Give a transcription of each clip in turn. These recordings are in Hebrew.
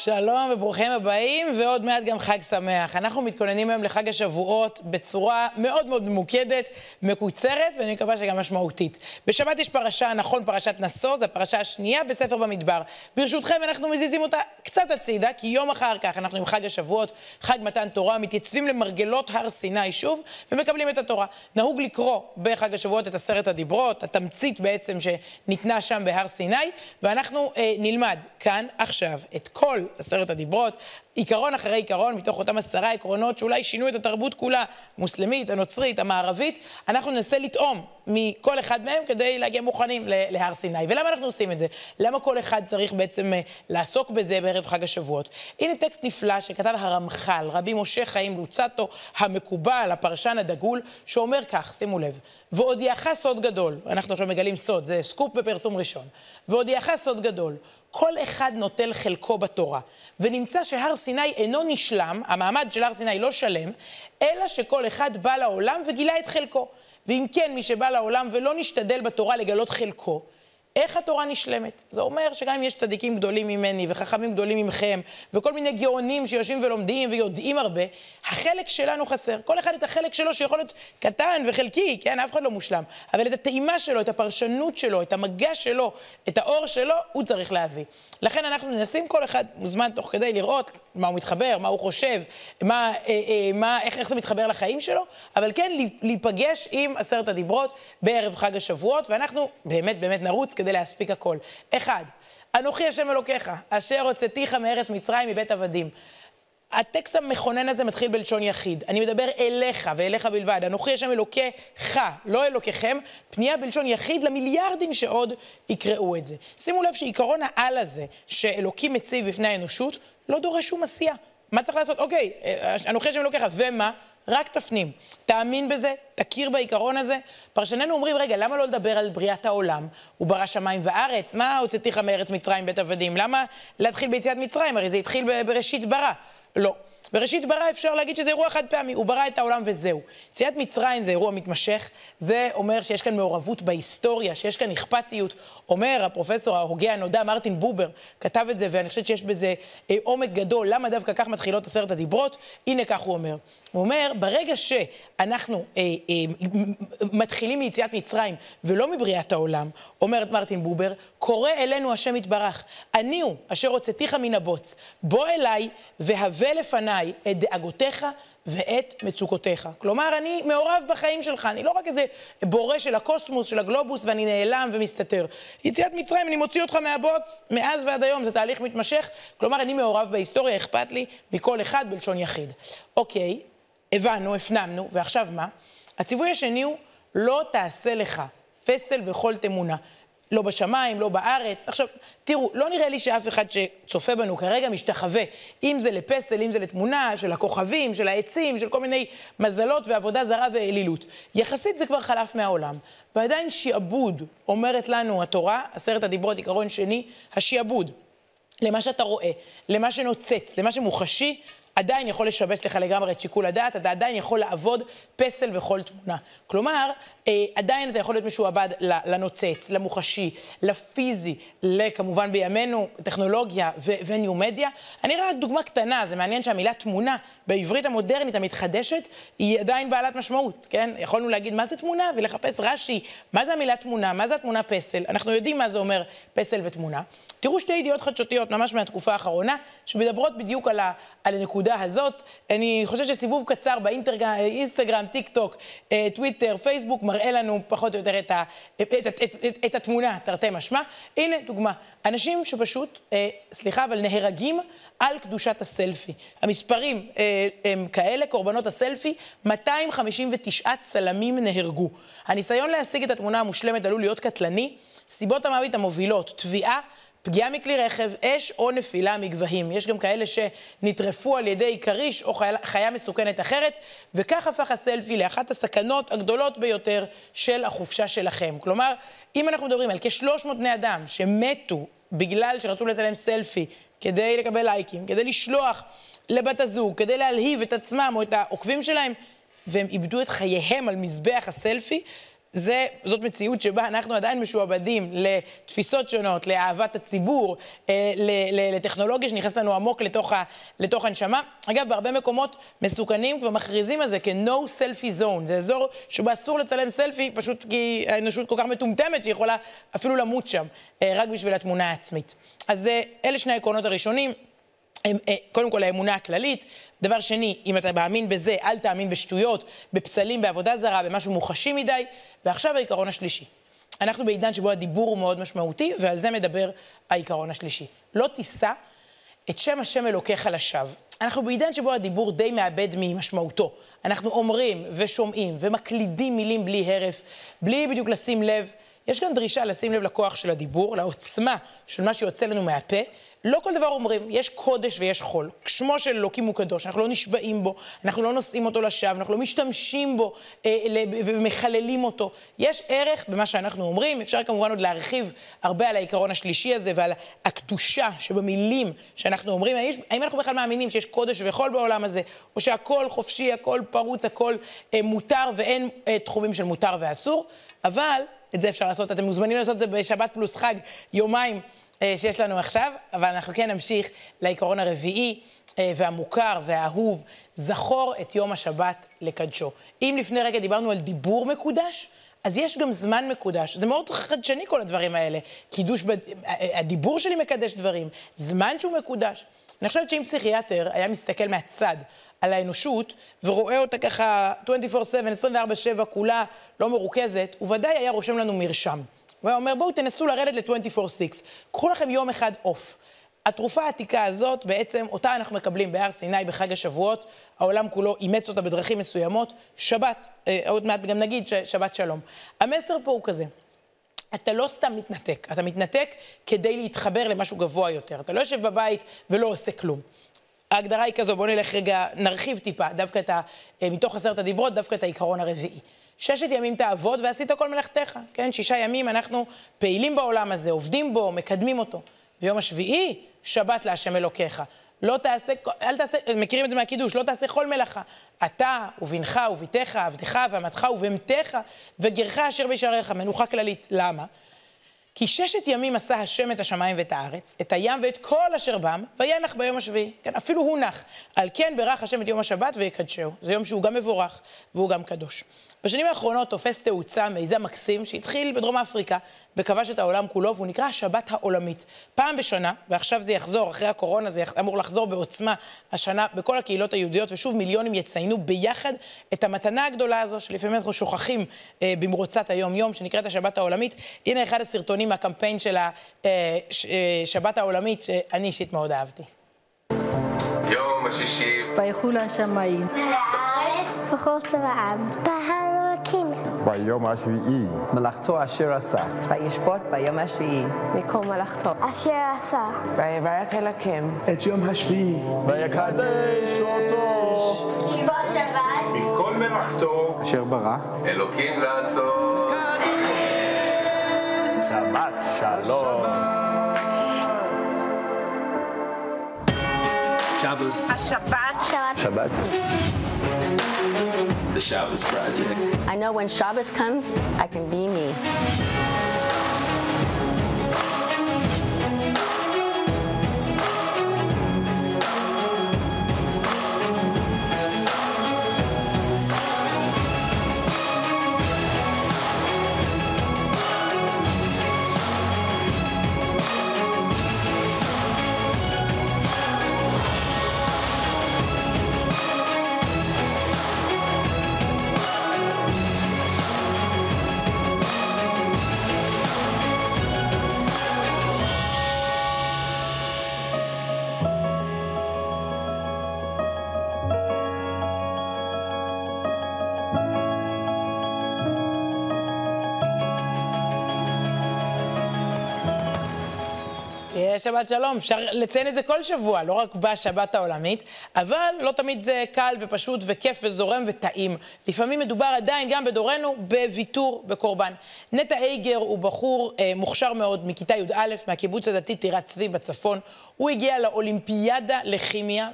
שלום וברוכים הבאים, ועוד מעט גם חג שמח. אנחנו מתכוננים היום לחג השבועות בצורה מאוד מאוד ממוקדת, מקוצרת, ואני מקווה שגם משמעותית. בשבת יש פרשה, נכון, פרשת נשוא, זו הפרשה השנייה בספר במדבר. ברשותכם, אנחנו מזיזים אותה קצת הצידה, כי יום אחר כך אנחנו עם חג השבועות, חג מתן תורה, מתייצבים למרגלות הר סיני שוב, ומקבלים את התורה. נהוג לקרוא בחג השבועות את עשרת הדיברות, התמצית בעצם שניתנה שם בהר סיני, ואנחנו אה, נלמד כאן עכשיו את כל עשרת הדיברות, עיקרון אחרי עיקרון, מתוך אותם עשרה עקרונות שאולי שינו את התרבות כולה, המוסלמית, הנוצרית, המערבית, אנחנו ננסה לטעום מכל אחד מהם כדי להגיע מוכנים להר סיני. ולמה אנחנו עושים את זה? למה כל אחד צריך בעצם אה, לעסוק בזה בערב חג השבועות? הנה טקסט נפלא שכתב הרמח"ל, רבי משה חיים לוצטו, המקובל, הפרשן הדגול, שאומר כך, שימו לב, והודיעך סוד גדול, אנחנו עכשיו מגלים סוד, זה סקופ בפרסום ראשון, והודיעך סוד גדול, כל אחד נוטל חלקו בתורה, ונמצא שהר סיני אינו נשלם, המעמד של הר סיני לא שלם, אלא שכל אחד בא לעולם וגילה את חלקו. ואם כן, מי שבא לעולם ולא נשתדל בתורה לגלות חלקו, איך התורה נשלמת? זה אומר שגם אם יש צדיקים גדולים ממני וחכמים גדולים ממכם, וכל מיני גאונים שיושבים ולומדים ויודעים הרבה, החלק שלנו חסר. כל אחד את החלק שלו שיכול להיות קטן וחלקי, כן, אף אחד לא מושלם, אבל את הטעימה שלו, את הפרשנות שלו, את המגע שלו, את האור שלו, הוא צריך להביא. לכן אנחנו מנסים כל אחד מוזמן תוך כדי לראות מה הוא מתחבר, מה הוא חושב, מה, אה, אה, מה, איך, איך זה מתחבר לחיים שלו, אבל כן להיפגש עם עשרת הדיברות בערב חג השבועות, ואנחנו באמת באמת נרוץ כדי להספיק הכל. אחד, אנוכי השם אלוקיך, אשר הוצאתיך מארץ מצרים מבית עבדים. הטקסט המכונן הזה מתחיל בלשון יחיד. אני מדבר אליך ואליך בלבד. אנוכי השם אלוקיך, לא אלוקיכם, פנייה בלשון יחיד למיליארדים שעוד יקראו את זה. שימו לב שעיקרון העל הזה שאלוקים מציב בפני האנושות, לא דורש שום עשייה. מה צריך לעשות? אוקיי, אנוכי השם אלוקיך, ומה? רק תפנים. תאמין בזה, תכיר בעיקרון הזה. פרשנינו אומרים, רגע, למה לא לדבר על בריאת העולם? הוא ברא שמיים וארץ, מה הוצאתיך מארץ מצרים בית עבדים? למה להתחיל ביציאת מצרים? הרי זה התחיל בראשית ברא. לא. בראשית ברא אפשר להגיד שזה אירוע חד פעמי, הוא ברא את העולם וזהו. יציאת מצרים זה אירוע מתמשך, זה אומר שיש כאן מעורבות בהיסטוריה, שיש כאן אכפתיות. אומר הפרופסור ההוגה הנודע מרטין בובר, כתב את זה, ואני חושבת שיש בזה אה, עומק גדול, למה דווקא כך מתחילות עשרת הדיברות? הנה כך הוא אומר. הוא אומר, ברגע שאנחנו אה, אה, מתחילים מיציאת מצרים ולא מבריאת העולם, אומרת מרטין בובר, קורא אלינו השם יתברך, אני הוא אשר הוצאתיך מן הבוץ, בוא אליי והווה לפניי את דאגותיך ואת מצוקותיך. כלומר, אני מעורב בחיים שלך, אני לא רק איזה בורא של הקוסמוס, של הגלובוס, ואני נעלם ומסתתר. יציאת מצרים, אני מוציא אותך מהבוץ מאז ועד היום, זה תהליך מתמשך. כלומר, אני מעורב בהיסטוריה, אכפת לי מכל אחד בלשון יחיד. אוקיי, הבנו, הפנמנו, ועכשיו מה? הציווי השני הוא, לא תעשה לך פסל וכל תמונה. לא בשמיים, לא בארץ. עכשיו, תראו, לא נראה לי שאף אחד שצופה בנו כרגע משתחווה, אם זה לפסל, אם זה לתמונה, של הכוכבים, של העצים, של כל מיני מזלות ועבודה זרה ואלילות. יחסית זה כבר חלף מהעולם. ועדיין שיעבוד, אומרת לנו התורה, עשרת הדיברות, עיקרון שני, השיעבוד. למה שאתה רואה, למה שנוצץ, למה שמוחשי, עדיין יכול לשבש לך לגמרי את שיקול הדעת, אתה עדיין יכול לעבוד פסל וכל תמונה. כלומר, אה, עדיין אתה יכול להיות משועבד לנוצץ, למוחשי, לפיזי, לכמובן בימינו, טכנולוגיה וניו-מדיה. אני אראה רק דוגמה קטנה, זה מעניין שהמילה תמונה בעברית המודרנית המתחדשת היא עדיין בעלת משמעות, כן? יכולנו להגיד מה זה תמונה ולחפש רש"י, מה זה המילה תמונה, מה זה התמונה פסל, אנחנו יודעים מה זה אומר פסל ותמונה. תראו שתי ידיעות חדשותיות ממש מהתקופה האחרונה, שמדברות בדיוק על, ה, על הנקודה הזאת. אני חושבת שסיבוב קצר באינסטגרם, טיק טוק, אה, טוויטר, פייסבוק, מראה לנו פחות או יותר את, ה, את, את, את, את, את התמונה, תרתי משמע. הנה דוגמה, אנשים שפשוט, אה, סליחה, אבל נהרגים על קדושת הסלפי. המספרים אה, הם כאלה, קורבנות הסלפי, 259 צלמים נהרגו. הניסיון להשיג את התמונה המושלמת עלול להיות קטלני. סיבות המוות המובילות, תביעה, פגיעה מכלי רכב, אש או נפילה מגבהים. יש גם כאלה שנטרפו על ידי כריש או חיה, מסוכנת אחרת, וכך הפך הסלפי לאחת הסכנות הגדולות ביותר של החופשה שלכם. כלומר, אם אנחנו מדברים על כ-300 בני אדם שמתו בגלל שרצו לצלם סלפי כדי לקבל לייקים, כדי לשלוח לבת הזוג, כדי להלהיב את עצמם או את העוקבים שלהם, והם איבדו את חייהם על מזבח הסלפי, זה, זאת מציאות שבה אנחנו עדיין משועבדים לתפיסות שונות, לאהבת הציבור, אה, לטכנולוגיה שנכנסת לנו עמוק לתוך, ה, לתוך הנשמה. אגב, בהרבה מקומות מסוכנים כבר מכריזים על זה כ-No Selfie Zone. זה אזור שבו אסור לצלם סלפי, פשוט כי האנושות כל כך מטומטמת שהיא יכולה אפילו למות שם, אה, רק בשביל התמונה העצמית. אז אה, אלה שני העקרונות הראשונים. אה, קודם כל האמונה הכללית, דבר שני, אם אתה מאמין בזה, אל תאמין בשטויות, בפסלים, בעבודה זרה, במשהו מוחשי מדי, ועכשיו העיקרון השלישי. אנחנו בעידן שבו הדיבור הוא מאוד משמעותי, ועל זה מדבר העיקרון השלישי. לא תישא את שם השם אלוקיך לשווא. אנחנו בעידן שבו הדיבור די מאבד ממשמעותו. אנחנו אומרים ושומעים ומקלידים מילים בלי הרף, בלי בדיוק לשים לב. יש כאן דרישה לשים לב לכוח של הדיבור, לעוצמה של מה שיוצא לנו מהפה, לא כל דבר אומרים, יש קודש ויש חול. שמו של אלוקים הוא קדוש, אנחנו לא נשבעים בו, אנחנו לא נושאים אותו לשווא, אנחנו לא משתמשים בו אה, ומחללים אותו. יש ערך במה שאנחנו אומרים, אפשר כמובן עוד להרחיב הרבה על העיקרון השלישי הזה ועל הקדושה שבמילים שאנחנו אומרים. האם, האם אנחנו בכלל מאמינים שיש קודש וחול בעולם הזה, או שהכל חופשי, הכל פרוץ, הכל אה, מותר ואין אה, תחומים של מותר ואסור? אבל את זה אפשר לעשות, אתם מוזמנים לעשות את זה בשבת פלוס חג, יומיים. אה, שיש לנו עכשיו, אבל אנחנו כן נמשיך לעיקרון הרביעי אה, והמוכר והאהוב, זכור את יום השבת לקדשו. אם לפני רגע דיברנו על דיבור מקודש, אז יש גם זמן מקודש. זה מאוד חדשני כל הדברים האלה. קידוש, ב... הדיבור שלי מקדש דברים, זמן שהוא מקודש. אני חושבת שאם פסיכיאטר היה מסתכל מהצד על האנושות, ורואה אותה ככה 24/7, 24/7, כולה לא מרוכזת, הוא ודאי היה רושם לנו מרשם. הוא היה אומר, בואו תנסו לרדת ל-24/6, קחו לכם יום אחד אוף. התרופה העתיקה הזאת, בעצם, אותה אנחנו מקבלים בהר סיני בחג השבועות, העולם כולו אימץ אותה בדרכים מסוימות, שבת, אה, עוד מעט גם נגיד שבת שלום. המסר פה הוא כזה, אתה לא סתם מתנתק, אתה מתנתק כדי להתחבר למשהו גבוה יותר. אתה לא יושב בבית ולא עושה כלום. ההגדרה היא כזו, בואו נלך רגע, נרחיב טיפה, דווקא את ה... אה, מתוך עשרת הדיברות, דווקא את העיקרון הרביעי. ששת ימים תעבוד ועשית כל מלאכתך, כן? שישה ימים אנחנו פעילים בעולם הזה, עובדים בו, מקדמים אותו. ביום השביעי, שבת להשם אלוקיך. לא תעשה, אל תעשה, מכירים את זה מהקידוש, לא תעשה כל מלאכה. אתה ובנך וביתך, עבדך ואמתך ובהמתך וגרך אשר בשעריך, מנוחה כללית. למה? כי ששת ימים עשה השם את השמיים ואת הארץ, את הים ואת כל אשר בם, וינח ביום השביעי. כן, אפילו הוא נח. על כן ברך השם את יום השבת ויקדשהו. זה יום שהוא גם מבורך והוא גם קדוש. בשנים האחרונות תופס תאוצה מיזם מקסים שהתחיל בדרום אפריקה וכבש את העולם כולו, והוא נקרא השבת העולמית. פעם בשנה, ועכשיו זה יחזור, אחרי הקורונה זה אמור לחזור בעוצמה השנה בכל הקהילות היהודיות, ושוב מיליונים יציינו ביחד את המתנה הגדולה הזו, שלפעמים אנחנו שוכחים אה, במרוצת היום-יום, שנקראת השבת העולמית. הנה אחד הסרטונים מהקמפיין של השבת אה, העולמית, שאני אישית מאוד אהבתי. יום השישי. ויחול השמיים. פחות לעם. בהר. ביום השביעי. מלאכתו אשר עשה. וישבות ביום השביעי. מכל מלאכתו. אשר עשה. ויברך אלוקים. את יום השביעי. ויקדש אותו. כי בו שבת. מכל מלאכתו. אשר ברא. אלוקים לעשות. שבת שלום. Shabbos. Shabbat. Shabbat. The Shabbos Project. I know when Shabbos comes, I can be me. שבת שלום, אפשר לציין את זה כל שבוע, לא רק בשבת העולמית, אבל לא תמיד זה קל ופשוט וכיף וזורם וטעים. לפעמים מדובר עדיין, גם בדורנו, בוויתור, בקורבן. נטע אייגר הוא בחור אה, מוכשר מאוד מכיתה י"א, מהקיבוץ הדתי טירת צבי בצפון. הוא הגיע לאולימפיאדה לכימיה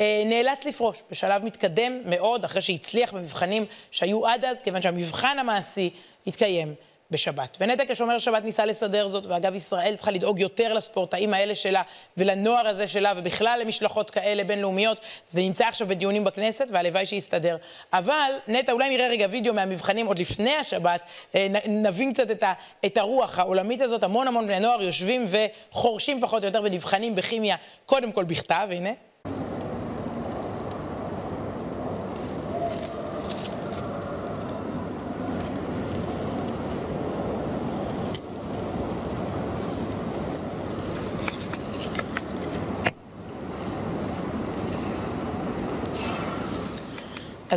ונאלץ לפרוש בשלב מתקדם מאוד, אחרי שהצליח במבחנים שהיו עד אז, כיוון שהמבחן המעשי התקיים בשבת. ונטע כשומר שבת ניסה לסדר זאת, ואגב, ישראל צריכה לדאוג יותר לספורטאים האלה שלה ולנוער הזה שלה, ובכלל למשלחות כאלה בינלאומיות. זה נמצא עכשיו בדיונים בכנסת, והלוואי שיסתדר. אבל, נטע, אולי נראה רגע וידאו מהמבחנים עוד לפני השבת, אה, נבין קצת את, ה, את הרוח העולמית הזאת. המון המון בני נוער יושבים וחורשים פחות או יותר ונבחנים בכימיה, קודם כל בכתב, הנה.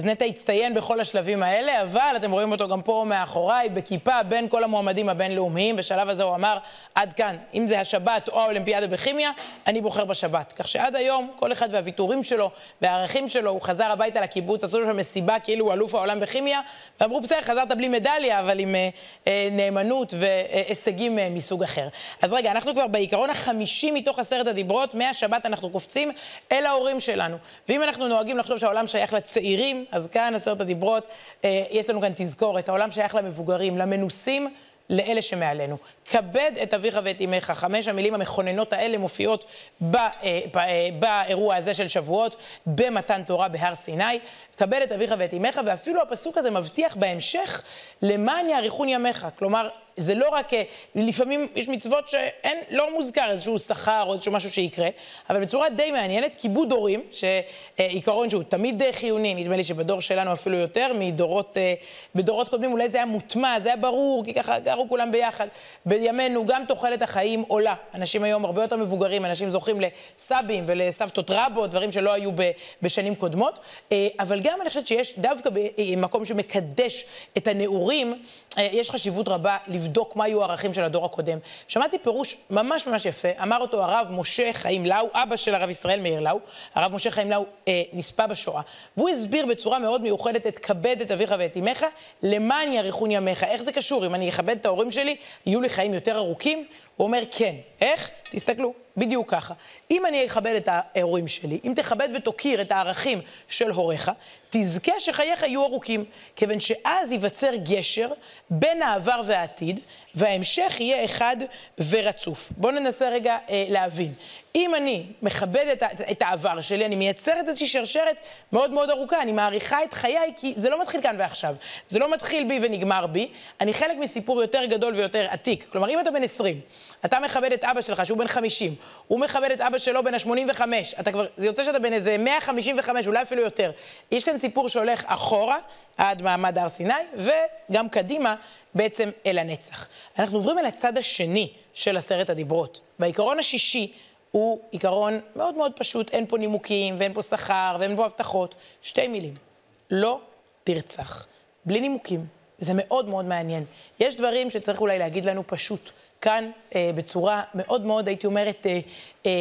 אז נטע הצטיין בכל השלבים האלה, אבל אתם רואים אותו גם פה מאחוריי, בכיפה, בין כל המועמדים הבינלאומיים. בשלב הזה הוא אמר, עד כאן, אם זה השבת או האולימפיאדה בכימיה, אני בוחר בשבת. כך שעד היום, כל אחד והוויתורים שלו והערכים שלו, הוא חזר הביתה לקיבוץ, עשו לו שם מסיבה כאילו הוא אלוף העולם בכימיה, ואמרו, בסדר, חזרת בלי מדליה, אבל עם אה, אה, נאמנות והישגים אה, מסוג אחר. אז רגע, אנחנו כבר בעיקרון החמישי מתוך עשרת הדיברות, מהשבת אנחנו קופצים אל ההורים שלנו. ואם אנחנו נוהגים לחשוב שהעולם שייך לצעירים, אז כאן עשרת הדיברות, אה, יש לנו כאן תזכורת, העולם שייך למבוגרים, למנוסים. לאלה שמעלינו. כבד את אביך ואת אמך. חמש המילים המכוננות האלה מופיעות אה, אה, באירוע הזה של שבועות, במתן תורה בהר סיני. כבד את אביך ואת אמך, ואפילו הפסוק הזה מבטיח בהמשך, למען יאריכון ימיך. כלומר, זה לא רק, אה, לפעמים יש מצוות שאין, לא מוזכר איזשהו שכר או איזשהו משהו שיקרה, אבל בצורה די מעניינת, כיבוד הורים, שעיקרון שהוא תמיד חיוני, נדמה לי שבדור שלנו אפילו יותר, מדורות, בדורות קודמים אולי זה היה מוטמע, זה היה ברור, כי ככה גרו כולם ביחד. בימינו גם תוחלת החיים עולה. אנשים היום הרבה יותר מבוגרים, אנשים זוכים לסבים ולסבתות רבות, דברים שלא היו בשנים קודמות, אה, אבל גם אני חושבת שיש דווקא במקום שמקדש את הנעורים, אה, יש חשיבות רבה לבדוק מה היו הערכים של הדור הקודם. שמעתי פירוש ממש ממש יפה, אמר אותו הרב משה חיים לאו, אבא של הרב ישראל מאיר לאו, הרב משה חיים לאו אה, נספה בשואה, והוא הסביר בצורה מאוד מיוחדת את כבד את אביך ואת אמך, למען יאריכון ימיך. איך זה קשור? אם אני אכבד את ההורים שלי, יהיו לי חיים יותר ארוכים? הוא אומר, כן. איך? תסתכלו, בדיוק ככה. אם אני אכבד את ההורים שלי, אם תכבד ותוקיר את הערכים של הוריך, תזכה שחייך יהיו ארוכים, כיוון שאז ייווצר גשר בין העבר והעתיד, וההמשך יהיה אחד ורצוף. בואו ננסה רגע אה, להבין. אם אני מכבד את, את העבר שלי, אני מייצרת איזושהי שרשרת מאוד מאוד ארוכה, אני מעריכה את חיי, כי זה לא מתחיל כאן ועכשיו. זה לא מתחיל בי ונגמר בי, אני חלק מסיפור יותר גדול ויותר עתיק. כלומר, אם אתה בן 20, אתה מכבד את אבא שלך, שהוא בן 50, הוא מכבד את אבא שלו בן ה-85, אתה כבר, זה יוצא שאתה בן איזה 155, אולי אפילו יותר. יש כאן סיפור שהולך אחורה, עד מעמד הר סיני, וגם קדימה, בעצם אל הנצח. אנחנו עוברים אל הצד השני של עשרת הדיברות. והעיקרון השישי הוא עיקרון מאוד מאוד פשוט, אין פה נימוקים, ואין פה שכר, ואין פה הבטחות. שתי מילים, לא תרצח. בלי נימוקים. זה מאוד מאוד מעניין. יש דברים שצריך אולי להגיד לנו פשוט. כאן, אה, בצורה מאוד מאוד, הייתי אומרת, אה, אה,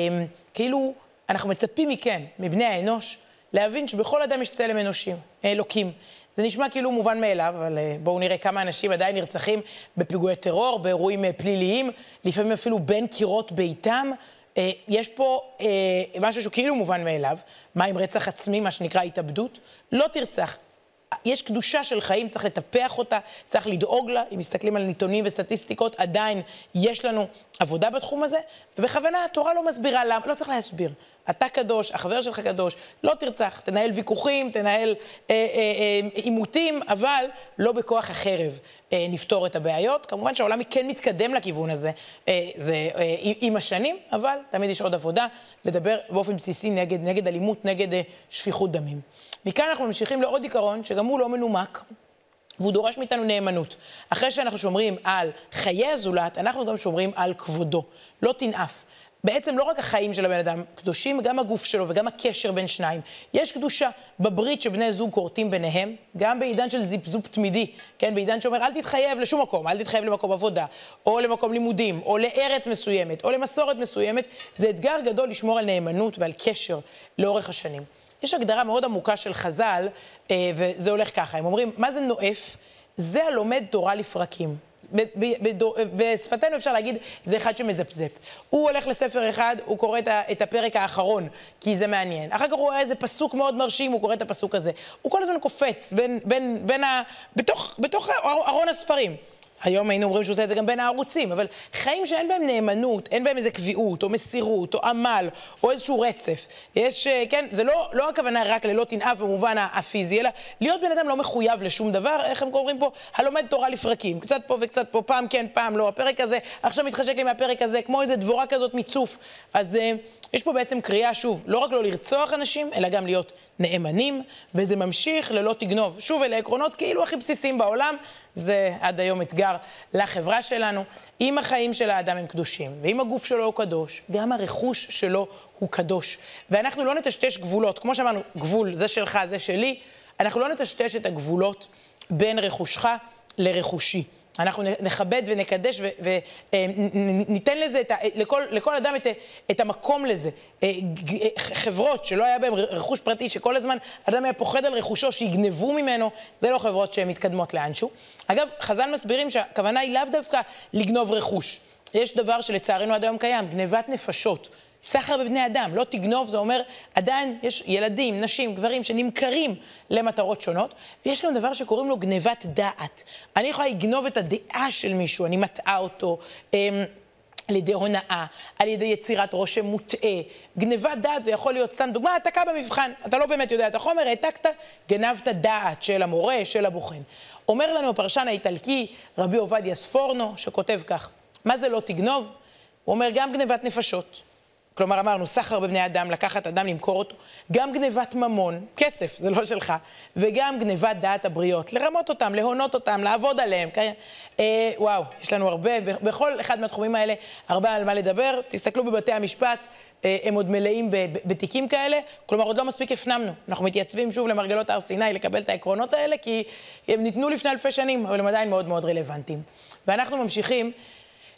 כאילו, אנחנו מצפים מכם, מבני האנוש, להבין שבכל אדם יש צלם אנושים, אלוקים. זה נשמע כאילו מובן מאליו, אבל אה, בואו נראה כמה אנשים עדיין נרצחים בפיגועי טרור, באירועים אה, פליליים, לפעמים אפילו בין קירות ביתם. אה, יש פה משהו שהוא כאילו מובן מאליו, מה עם רצח עצמי, מה שנקרא התאבדות? לא תרצח. יש קדושה של חיים, צריך לטפח אותה, צריך לדאוג לה. אם מסתכלים על נתונים וסטטיסטיקות, עדיין יש לנו עבודה בתחום הזה, ובכוונה התורה לא מסבירה למה, לא צריך להסביר. אתה קדוש, החבר שלך קדוש, לא תרצח, תנהל ויכוחים, תנהל עימותים, אה, אה, אה, אבל לא בכוח החרב אה, נפתור את הבעיות. כמובן שהעולם כן מתקדם לכיוון הזה אה, זה, אה, עם השנים, אבל תמיד יש עוד עבודה לדבר באופן בסיסי נגד, נגד אלימות, נגד אה, שפיכות דמים. מכאן אנחנו ממשיכים לעוד עיקרון, שגם הוא לא מנומק, והוא דורש מאיתנו נאמנות. אחרי שאנחנו שומרים על חיי הזולת, אנחנו גם שומרים על כבודו. לא תנאף. בעצם לא רק החיים של הבן אדם קדושים, גם הגוף שלו וגם הקשר בין שניים. יש קדושה בברית שבני זוג כורתים ביניהם, גם בעידן של זיפזופ תמידי, כן, בעידן שאומר אל תתחייב לשום מקום, אל תתחייב למקום עבודה, או למקום לימודים, או לארץ מסוימת, או למסורת מסוימת, זה אתגר גדול לשמור על נאמנות ועל קשר לאורך השנים. יש הגדרה מאוד עמוקה של חז"ל, אה, וזה הולך ככה, הם אומרים, מה זה נואף? זה הלומד תורה לפרקים. בשפתנו אפשר להגיד, זה אחד שמזפזפ. הוא הולך לספר אחד, הוא קורא את הפרק האחרון, כי זה מעניין. אחר כך הוא רואה איזה פסוק מאוד מרשים, הוא קורא את הפסוק הזה. הוא כל הזמן קופץ בין, בין, בין ה... בתוך, בתוך ארון הספרים. היום היינו אומרים שהוא עושה את זה גם בין הערוצים, אבל חיים שאין בהם נאמנות, אין בהם איזה קביעות, או מסירות, או עמל, או איזשהו רצף. יש, אה, כן, זה לא, לא הכוונה רק ללא תנאף במובן הפיזי, אלא להיות בן אדם לא מחויב לשום דבר, איך הם קוראים פה? הלומד תורה לפרקים. קצת פה וקצת פה, פעם כן, פעם לא. הפרק הזה, עכשיו מתחשק לי מהפרק הזה, כמו איזה דבורה כזאת מצוף. אז... יש פה בעצם קריאה, שוב, לא רק לא לרצוח אנשים, אלא גם להיות נאמנים, וזה ממשיך ללא תגנוב. שוב, אלה עקרונות כאילו הכי בסיסיים בעולם, זה עד היום אתגר לחברה שלנו. אם החיים של האדם הם קדושים, ואם הגוף שלו הוא קדוש, גם הרכוש שלו הוא קדוש. ואנחנו לא נטשטש גבולות, כמו שאמרנו, גבול, זה שלך, זה שלי, אנחנו לא נטשטש את הגבולות בין רכושך לרכושי. אנחנו נכבד ונקדש וניתן לזה, את ה, לכל, לכל אדם את, את המקום לזה. אה, חברות שלא היה בהן רכוש פרטי, שכל הזמן אדם היה פוחד על רכושו, שיגנבו ממנו, זה לא חברות שהן מתקדמות לאנשהו. אגב, חז"ל מסבירים שהכוונה היא לאו דווקא לגנוב רכוש. יש דבר שלצערנו עד היום קיים, גנבת נפשות. סחר בבני אדם, לא תגנוב, זה אומר, עדיין יש ילדים, נשים, גברים שנמכרים למטרות שונות, ויש גם דבר שקוראים לו גנבת דעת. אני יכולה לגנוב את הדעה של מישהו, אני מטעה אותו. אמ, על ידי הונאה, על ידי יצירת רושם מוטעה. גנבת דעת זה יכול להיות, סתם דוגמה, העתקה במבחן. אתה לא באמת יודע את החומר, העתקת, גנבת דעת של המורה, של הבוחן. אומר לנו הפרשן האיטלקי, רבי עובדיה ספורנו, שכותב כך, מה זה לא תגנוב? הוא אומר, גם גנבת נפשות. כלומר, אמרנו, סחר בבני אדם, לקחת אדם, למכור אותו, גם גנבת ממון, כסף, זה לא שלך, וגם גנבת דעת הבריות, לרמות אותם, להונות אותם, לעבוד עליהם. כן? אה, וואו, יש לנו הרבה, בכל אחד מהתחומים האלה, הרבה על מה לדבר. תסתכלו בבתי המשפט, אה, הם עוד מלאים בתיקים כאלה, כלומר, עוד לא מספיק הפנמנו. אנחנו מתייצבים שוב למרגלות הר סיני לקבל את העקרונות האלה, כי הם ניתנו לפני אלפי שנים, אבל הם עדיין מאוד מאוד רלוונטיים. ואנחנו ממשיכים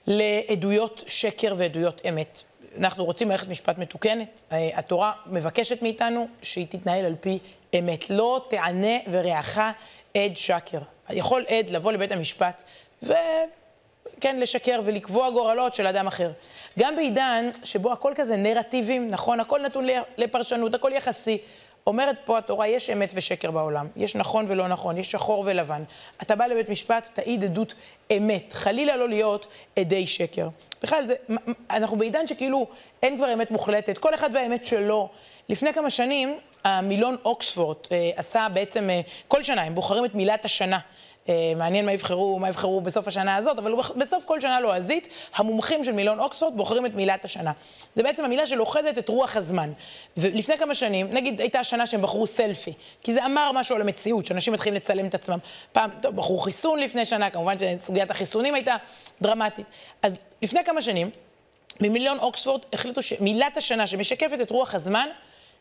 לעדויות שקר ועדויות אמת. אנחנו רוצים מערכת משפט מתוקנת. אה, התורה מבקשת מאיתנו שהיא תתנהל על פי אמת. לא תענה ורעך עד שקר. יכול עד לבוא לבית המשפט וכן, לשקר ולקבוע גורלות של אדם אחר. גם בעידן שבו הכל כזה נרטיבים, נכון? הכל נתון לפרשנות, הכל יחסי. אומרת פה התורה, יש אמת ושקר בעולם, יש נכון ולא נכון, יש שחור ולבן. אתה בא לבית משפט, תעיד עדות אמת, חלילה לא להיות עדי שקר. בכלל, זה, אנחנו בעידן שכאילו אין כבר אמת מוחלטת, כל אחד והאמת שלו. לפני כמה שנים, המילון אוקספורד אה, עשה בעצם, אה, כל שנה הם בוחרים את מילת השנה. אה, מעניין מה יבחרו, מה יבחרו בסוף השנה הזאת, אבל בסוף כל שנה לועזית, המומחים של מילון אוקספורד בוחרים את מילת השנה. זה בעצם המילה שלוכדת את רוח הזמן. ולפני כמה שנים, נגיד הייתה השנה שהם בחרו סלפי, כי זה אמר משהו על המציאות, שאנשים מתחילים לצלם את עצמם. פעם, טוב, בחרו חיסון לפני שנה, כמובן שסוגיית החיסונים הייתה דרמטית. אז לפני כמה שנים, במילון אוקספורד החליטו שמילת השנה שמשקפת את רוח הזמן,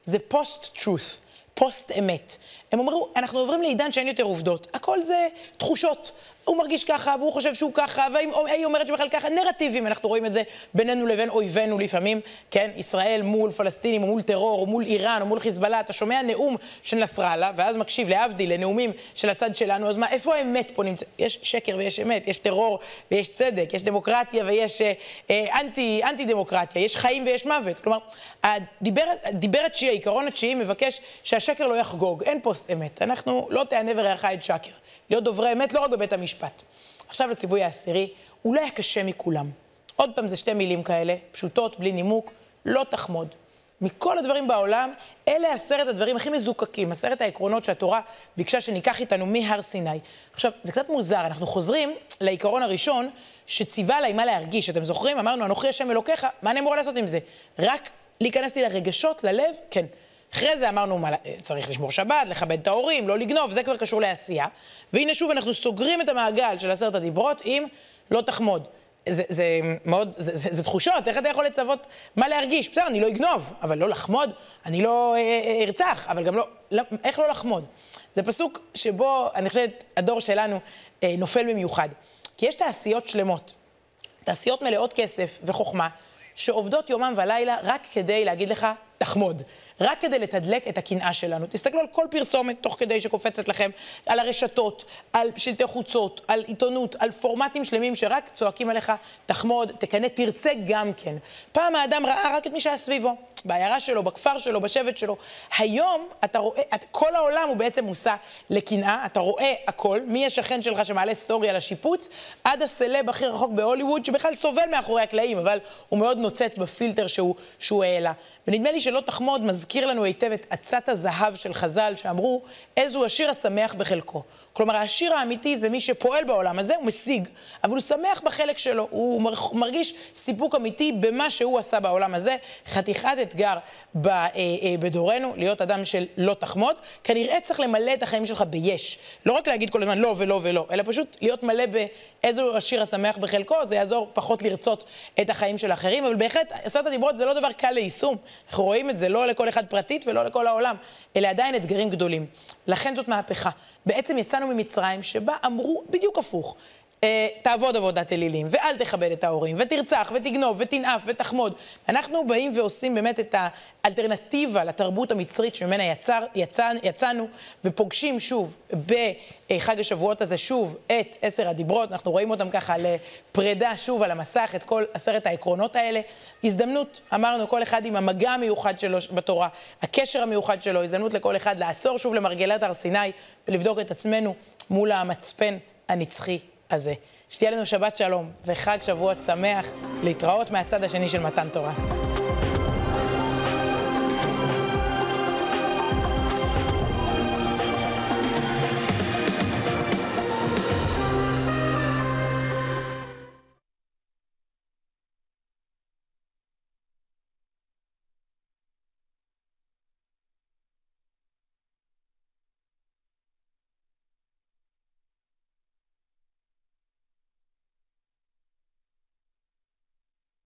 זה post-truth. פוסט אמת. הם אמרו, אנחנו עוברים לעידן שאין יותר עובדות. הכל זה תחושות. הוא מרגיש ככה, והוא חושב שהוא ככה, והיא אומרת שבכלל ככה, נרטיבים, אנחנו רואים את זה בינינו לבין אויבינו לפעמים, כן? ישראל מול פלסטינים, או מול טרור, או מול איראן, או מול חיזבאללה, אתה שומע נאום של נסראללה, ואז מקשיב, להבדיל, לנאומים של הצד שלנו, אז מה, איפה האמת פה נמצאת? יש שקר ויש אמת, יש טרור ויש צדק, יש דמוקרטיה ויש אה, אה, אנטי, אנטי דמוקרטיה, יש חיים ויש מוות. כלומר, הדיבר, הדיבר התשיעי, העיקרון התשיעי מבקש שהשקר לא יחגוג, אין פוסט אמת. אנחנו, לא תענה ורעך את שקר. להיות דוברי אמת לא רק בבית המשפט. עכשיו לציווי העשירי, אולי לא הקשה מכולם. עוד פעם, זה שתי מילים כאלה, פשוטות, בלי נימוק, לא תחמוד. מכל הדברים בעולם, אלה עשרת הדברים הכי מזוקקים, עשרת העקרונות שהתורה ביקשה שניקח איתנו מהר סיני. עכשיו, זה קצת מוזר, אנחנו חוזרים לעיקרון הראשון, שציווה עליי מה להרגיש. אתם זוכרים? אמרנו, אנוכי השם אלוקיך, מה אני אמורה לעשות עם זה? רק להיכנס לי לרגשות, ללב? כן. אחרי זה אמרנו, מה, צריך לשמור שבת, לכבד את ההורים, לא לגנוב, זה כבר קשור לעשייה. והנה שוב אנחנו סוגרים את המעגל של עשרת הדיברות עם לא תחמוד. זה, זה מאוד, זה, זה, זה תחושות, איך אתה יכול לצוות מה להרגיש? בסדר, אני לא אגנוב, אבל לא לחמוד, אני לא אה, אה, ארצח, אבל גם לא, לא, איך לא לחמוד? זה פסוק שבו, אני חושבת, הדור שלנו אה, נופל במיוחד. כי יש תעשיות שלמות, תעשיות מלאות כסף וחוכמה, שעובדות יומם ולילה רק כדי להגיד לך, תחמוד. רק כדי לתדלק את הקנאה שלנו. תסתכלו על כל פרסומת תוך כדי שקופצת לכם, על הרשתות, על שלטי חוצות, על עיתונות, על פורמטים שלמים שרק צועקים עליך, תחמוד, תקנא, תרצה גם כן. פעם האדם ראה רק את מי שהיה סביבו. בעיירה שלו, בכפר שלו, בשבט שלו. היום אתה רואה, את, כל העולם הוא בעצם מושא לקנאה, אתה רואה הכל, מי השכן שלך שמעלה סטורי על השיפוץ, עד הסלב הכי רחוק בהוליווד, שבכלל סובל מאחורי הקלעים, אבל הוא מאוד נוצץ בפילטר שהוא, שהוא העלה. ונדמה לי שלא תחמוד מזכיר לנו היטב את עצת הזהב של חז"ל, שאמרו, איזו השיר השמח בחלקו. כלומר, השיר האמיתי זה מי שפועל בעולם הזה, הוא משיג, אבל הוא שמח בחלק שלו, הוא מרגיש סיפוק אמיתי במה שהוא עשה בעולם הזה. חתיכת אתגר אה, אה, בדורנו, להיות אדם של לא תחמוד. כנראה צריך למלא את החיים שלך ביש. לא רק להגיד כל הזמן לא ולא ולא, אלא פשוט להיות מלא באיזו השיר השמח בחלקו, זה יעזור פחות לרצות את החיים של האחרים, אבל בהחלט, עשרת הדיברות זה לא דבר קל ליישום. אנחנו רואים את זה לא לכל אחד פרטית ולא לכל העולם. אלה עדיין אתגרים גדולים. לכן זאת מהפכה. בעצם יצאנו ממצרים, שבה אמרו בדיוק הפוך. אה, תעבוד עבודת אלילים, ואל תכבד את ההורים, ותרצח, ותגנוב, ותנאף, ותחמוד. אנחנו באים ועושים באמת את האלטרנטיבה לתרבות המצרית שממנה יצר, יצא, יצאנו, ופוגשים שוב בחג השבועות הזה שוב את עשר הדיברות. אנחנו רואים אותם ככה לפרידה שוב על המסך, את כל עשרת העקרונות האלה. הזדמנות, אמרנו, כל אחד עם המגע המיוחד שלו בתורה, הקשר המיוחד שלו, הזדמנות לכל אחד לעצור שוב למרגלת הר סיני ולבדוק את עצמנו מול המצפן הנצחי הזה. שתהיה לנו שבת שלום וחג שבועות שמח, להתראות מהצד השני של מתן תורה.